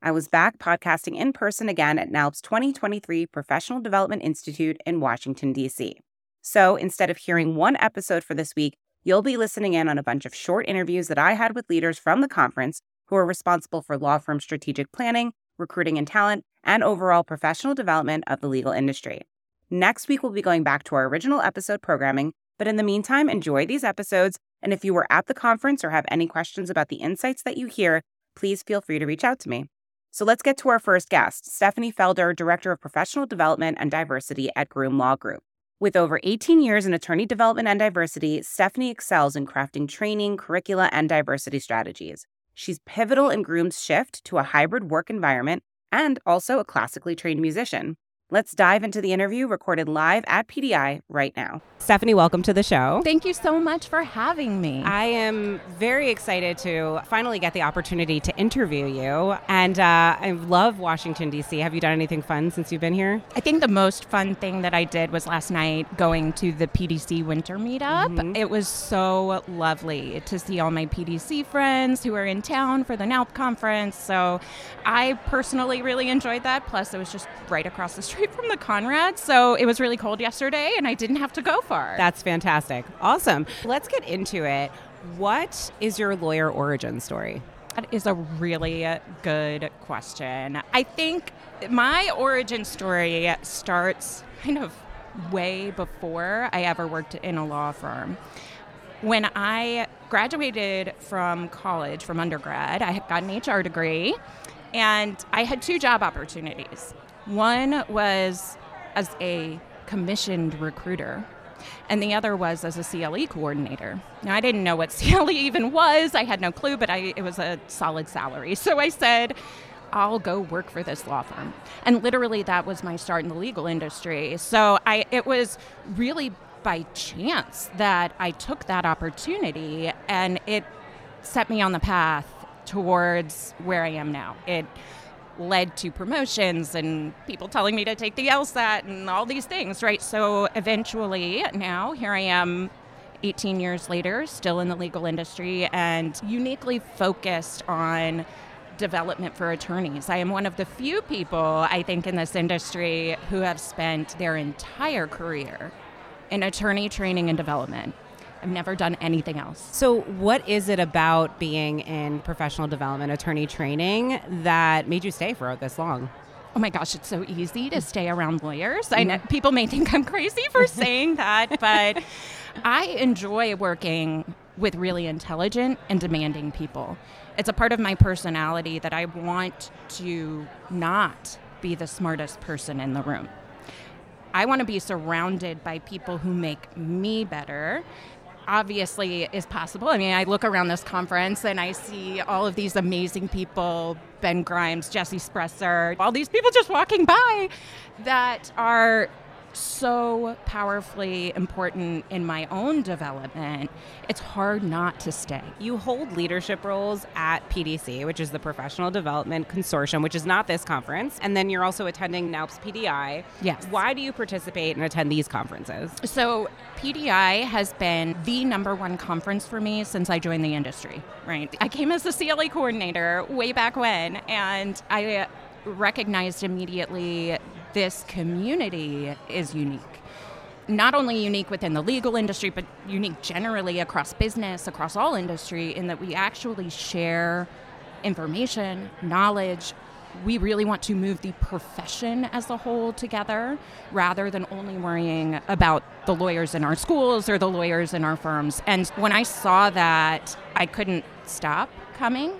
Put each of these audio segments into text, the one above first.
I was back podcasting in person again at NALP's 2023 Professional Development Institute in Washington, D.C. So instead of hearing one episode for this week, you'll be listening in on a bunch of short interviews that I had with leaders from the conference who are responsible for law firm strategic planning, recruiting and talent, and overall professional development of the legal industry. Next week, we'll be going back to our original episode programming, but in the meantime, enjoy these episodes and if you were at the conference or have any questions about the insights that you hear, please feel free to reach out to me. So let's get to our first guest, Stephanie Felder, Director of Professional Development and Diversity at Groom Law Group. With over 18 years in attorney development and diversity, Stephanie excels in crafting training, curricula, and diversity strategies. She's pivotal in Groom's shift to a hybrid work environment and also a classically trained musician. Let's dive into the interview recorded live at PDI right now. Stephanie, welcome to the show. Thank you so much for having me. I am very excited to finally get the opportunity to interview you. And uh, I love Washington, D.C. Have you done anything fun since you've been here? I think the most fun thing that I did was last night going to the PDC winter meetup. Mm-hmm. It was so lovely to see all my PDC friends who are in town for the NALP conference. So I personally really enjoyed that. Plus, it was just right across the street straight from the Conrad. So it was really cold yesterday and I didn't have to go far. That's fantastic. Awesome. Let's get into it. What is your lawyer origin story? That is a really good question. I think my origin story starts kind of way before I ever worked in a law firm. When I graduated from college, from undergrad, I got an HR degree, and I had two job opportunities. One was as a commissioned recruiter, and the other was as a CLE coordinator. Now, I didn't know what CLE even was, I had no clue, but I, it was a solid salary. So I said, I'll go work for this law firm. And literally, that was my start in the legal industry. So I, it was really by chance that I took that opportunity, and it set me on the path towards where I am now. It led to promotions and people telling me to take the LSAT and all these things, right? So eventually, now here I am 18 years later, still in the legal industry and uniquely focused on development for attorneys. I am one of the few people, I think, in this industry who have spent their entire career in attorney training and development. I've never done anything else. So, what is it about being in professional development attorney training that made you stay for this long? Oh my gosh, it's so easy to stay around lawyers. I know mm-hmm. people may think I'm crazy for saying that, but I enjoy working with really intelligent and demanding people. It's a part of my personality that I want to not be the smartest person in the room. I want to be surrounded by people who make me better obviously is possible. I mean, I look around this conference and I see all of these amazing people Ben Grimes, Jesse Spresser, all these people just walking by that are so powerfully important in my own development, it's hard not to stay. You hold leadership roles at PDC, which is the Professional Development Consortium, which is not this conference, and then you're also attending NALP's PDI. Yes. Why do you participate and attend these conferences? So, PDI has been the number one conference for me since I joined the industry, right? I came as a CLE coordinator way back when, and I recognized immediately this community is unique. Not only unique within the legal industry, but unique generally across business, across all industry, in that we actually share information, knowledge. We really want to move the profession as a whole together rather than only worrying about the lawyers in our schools or the lawyers in our firms. And when I saw that, I couldn't stop coming.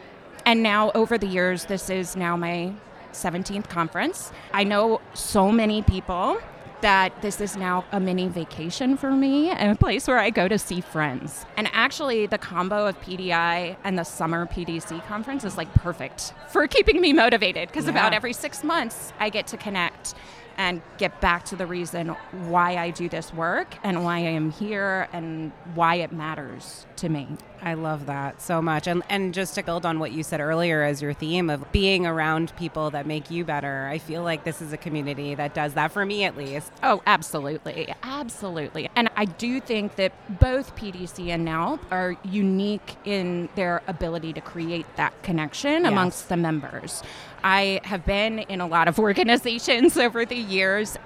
And now, over the years, this is now my 17th conference. I know so many people that this is now a mini vacation for me and a place where I go to see friends. And actually, the combo of PDI and the summer PDC conference is like perfect for keeping me motivated because Yeah. about every six months I get to connect and get back to the reason why I do this work and why I am here and why it matters to me. I love that so much. And and just to build on what you said earlier as your theme of being around people that make you better, I feel like this is a community that does that for me at least. Oh, absolutely. Absolutely. And I do think that both PDC and NALP are unique in their ability to create that connection Yes. amongst the members. I have been in a lot of organizations over the years.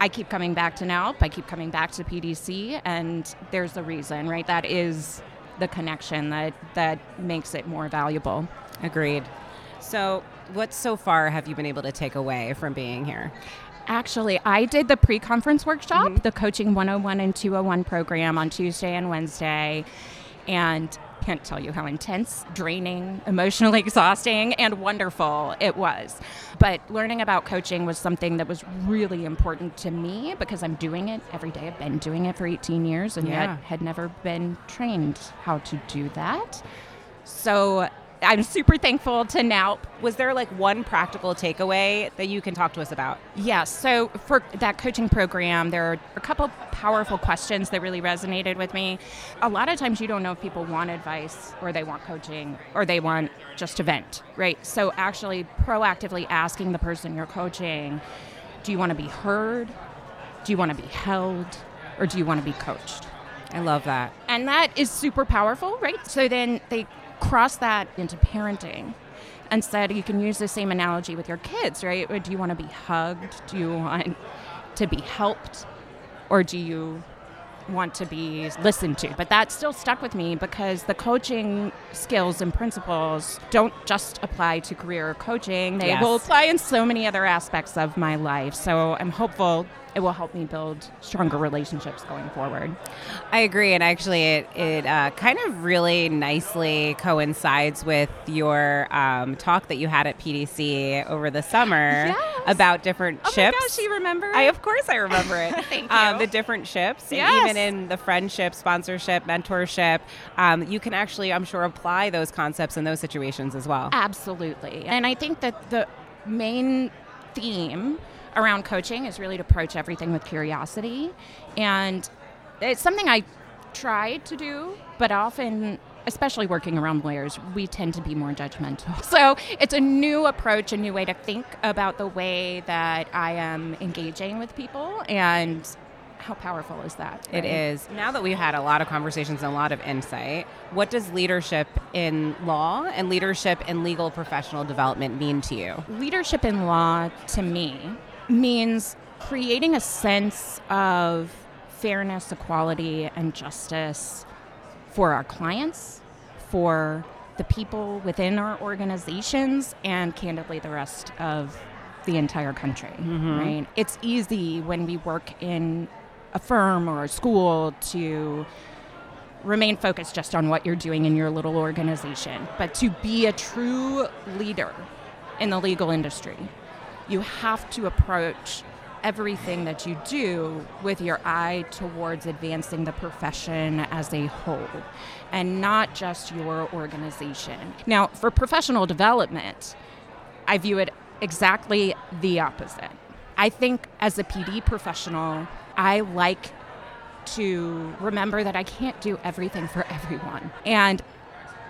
I keep coming back to NALP, I keep coming back to PDC, and there's a reason, right? That is the connection that, that makes it more valuable. Agreed. So, what so far have you been able to take away from being here? Actually, I did the pre conference workshop, mm-hmm. the Coaching 101 and 201 program on Tuesday and Wednesday. And can't tell you how intense, draining, emotionally exhausting, and wonderful it was. But learning about coaching was something that was really important to me because I'm doing it every day. I've been doing it for 18 years and Yeah. yet had never been trained how to do that. So I'm super thankful to NALP Was there like one practical takeaway that you can talk to us about? Yes. So for that coaching program, there are a couple powerful questions that really resonated with me. A lot of times you don't know if people want advice or they want coaching or they want just to vent, right? So actually proactively asking the person you're coaching, do you want to be heard? Do you want to be held? Or do you want to be coached? I love that. And that is super powerful, right? So then they cross that into parenting and said you can use the same analogy with your kids, right? Or do you want to be hugged? Do you want to be helped? Or do you want to be listened to? But that still stuck with me because the coaching skills and principles don't just apply to career coaching, they Yes. will apply in so many other aspects of my life. So I'm hopeful it will help me build stronger relationships going forward. I agree, and actually, it it uh, kind of really nicely coincides with your um, talk that you had at PDC over the summer Yes. about different Oh ships. my gosh, you remember? I of course I remember it. Thank Um, you. the different ships, Yes. even in the friendship, sponsorship, mentorship, um, you can actually, I'm sure, apply those concepts in those situations as well. Absolutely. And I think that the main theme around coaching is really to approach everything with curiosity. And it's something I try to do, but often, especially working around lawyers, we tend to be more judgmental. So it's a new approach, a new way to think about the way that I am engaging with people. And how powerful is that? It right? is. Now that we've had a lot of conversations and a lot of insight, what does leadership in law and leadership in legal professional development mean to you? leadership in law to me means creating a sense of fairness, equality, and justice for our clients, for the people within our organizations, and candidly, the rest of the entire country. Mm-hmm. Right? It's easy when we work in a firm or a school to remain focused just on what you're doing in your little organization, but to be a true leader in the legal industry, you have to approach everything that you do with your eye towards advancing the profession as a whole and not just your organization. Now, for professional development, I view it exactly the opposite. I think as a PD professional, I like to remember that I can't do everything for everyone. And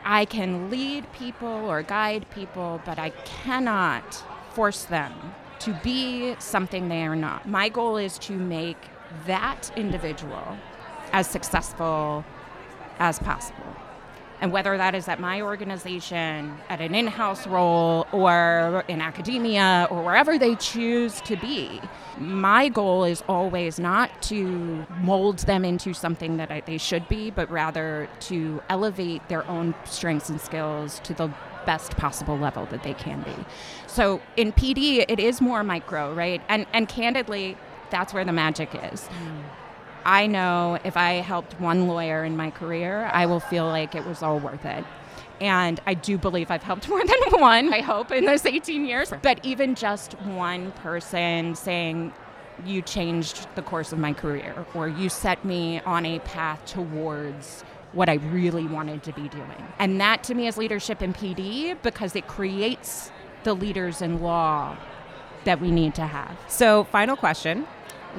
I can lead people or guide people, but I cannot force them to be something they are not. My goal is to make that individual as successful as possible. And whether that is at my organization, at an in house role, or in academia, or wherever they choose to be, my goal is always not to mold them into something that I, they should be, but rather to elevate their own strengths and skills to the best possible level that they can be. So in PD, it is more micro, right? And, and candidly, that's where the magic is. Mm. I know if I helped one lawyer in my career, I will feel like it was all worth it. And I do believe I've helped more than one, I hope, in those 18 years. But even just one person saying, you changed the course of my career or you set me on a path towards what I really wanted to be doing. And that to me is leadership in PD because it creates the leaders in law that we need to have. So, final question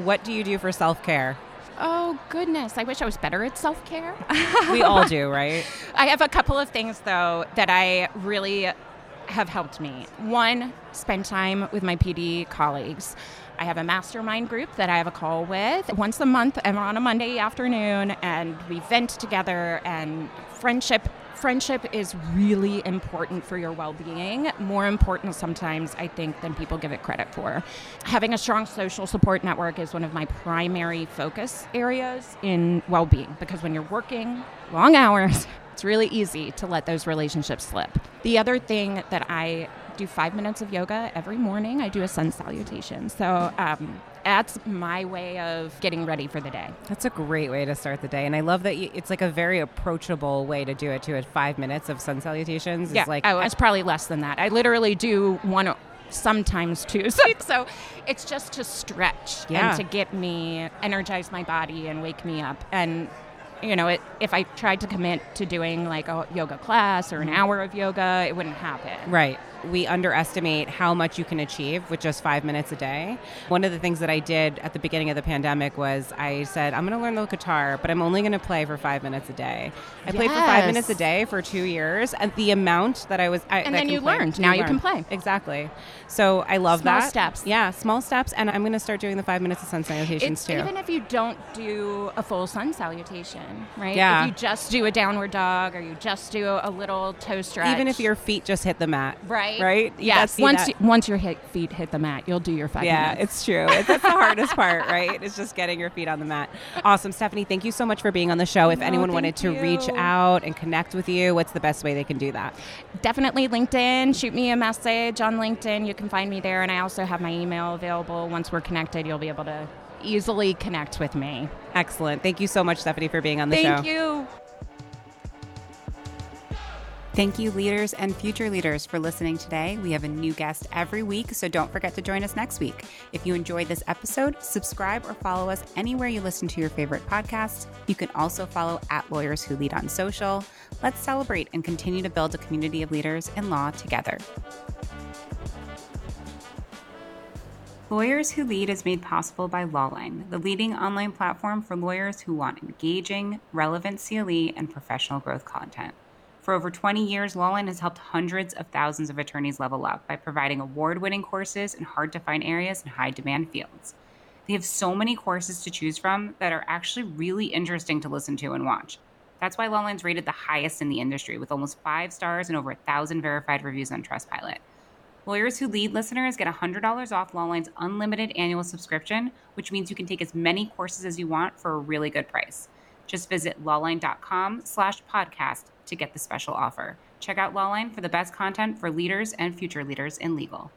What do you do for self care? Oh, goodness. I wish I was better at self care. we all do, right? I have a couple of things, though, that I really have helped me. One, spend time with my PD colleagues. I have a mastermind group that I have a call with once a month and on a Monday afternoon, and we vent together. And friendship friendship is really important for your well-being more important sometimes i think than people give it credit for having a strong social support network is one of my primary focus areas in well-being because when you're working long hours it's really easy to let those relationships slip the other thing that i do five minutes of yoga every morning. I do a sun salutation. So um, that's my way of getting ready for the day. That's a great way to start the day, and I love that you, it's like a very approachable way to do it. To it, five minutes of sun salutations. Yeah, like oh, it's probably less than that. I literally do one sometimes two. So, so it's just to stretch yeah. and to get me energize my body and wake me up. And you know, it, if I tried to commit to doing like a yoga class or an mm-hmm. hour of yoga, it wouldn't happen. Right we underestimate how much you can achieve with just five minutes a day. One of the things that I did at the beginning of the pandemic was I said, I'm going to learn the guitar, but I'm only going to play for five minutes a day. I yes. played for five minutes a day for two years, and the amount that I was, I, and then you play, learned. Now you, can play. Exactly. So I love small that. Small steps. Yeah, small steps, and I'm going to start doing the five minutes of sun salutations it's, too. Even if you don't do a full sun salutation, right? Yeah. If you just do a downward dog, or you just do a little toe stretch, even if your feet just hit the mat, right? right? Yes. Once you, once your hit, feet hit the mat, you'll do your five yeah, minutes. it's true. It's, that's the hardest part, right? It's just getting your feet on the mat. Awesome, Stephanie. Thank you so much for being on the show. If no, anyone wanted to you. reach out and connect with you, what's the best way they can do that? Definitely LinkedIn. Shoot me a message on LinkedIn. You can find me there, and I also have my email available. Once we're connected, you'll be able to easily connect with me. Excellent. Thank you so much, Stephanie, for being on the Thank show. Thank you. Thank you, leaders and future leaders, for listening today. We have a new guest every week, so don't forget to join us next week. If you enjoyed this episode, subscribe or follow us anywhere you listen to your favorite podcasts. You can also follow at Lawyers Who Lead on social. Let's celebrate and continue to build a community of leaders in law together. Lawyers Who Lead is made possible by Lawline, the leading online platform for lawyers who want engaging, relevant CLE and professional growth content. For over 20 years, Lawline has helped hundreds of thousands of attorneys level up by providing award winning courses in hard to find areas and high demand fields. They have so many courses to choose from that are actually really interesting to listen to and watch. That's why Lawline's rated the highest in the industry with almost five stars and over a thousand verified reviews on Trustpilot. Lawyers Who Lead listeners get $100 off Lawline's unlimited annual subscription, which means you can take as many courses as you want for a really good price. Just visit lawline.com slash podcast to get the special offer. Check out Lawline for the best content for leaders and future leaders in legal.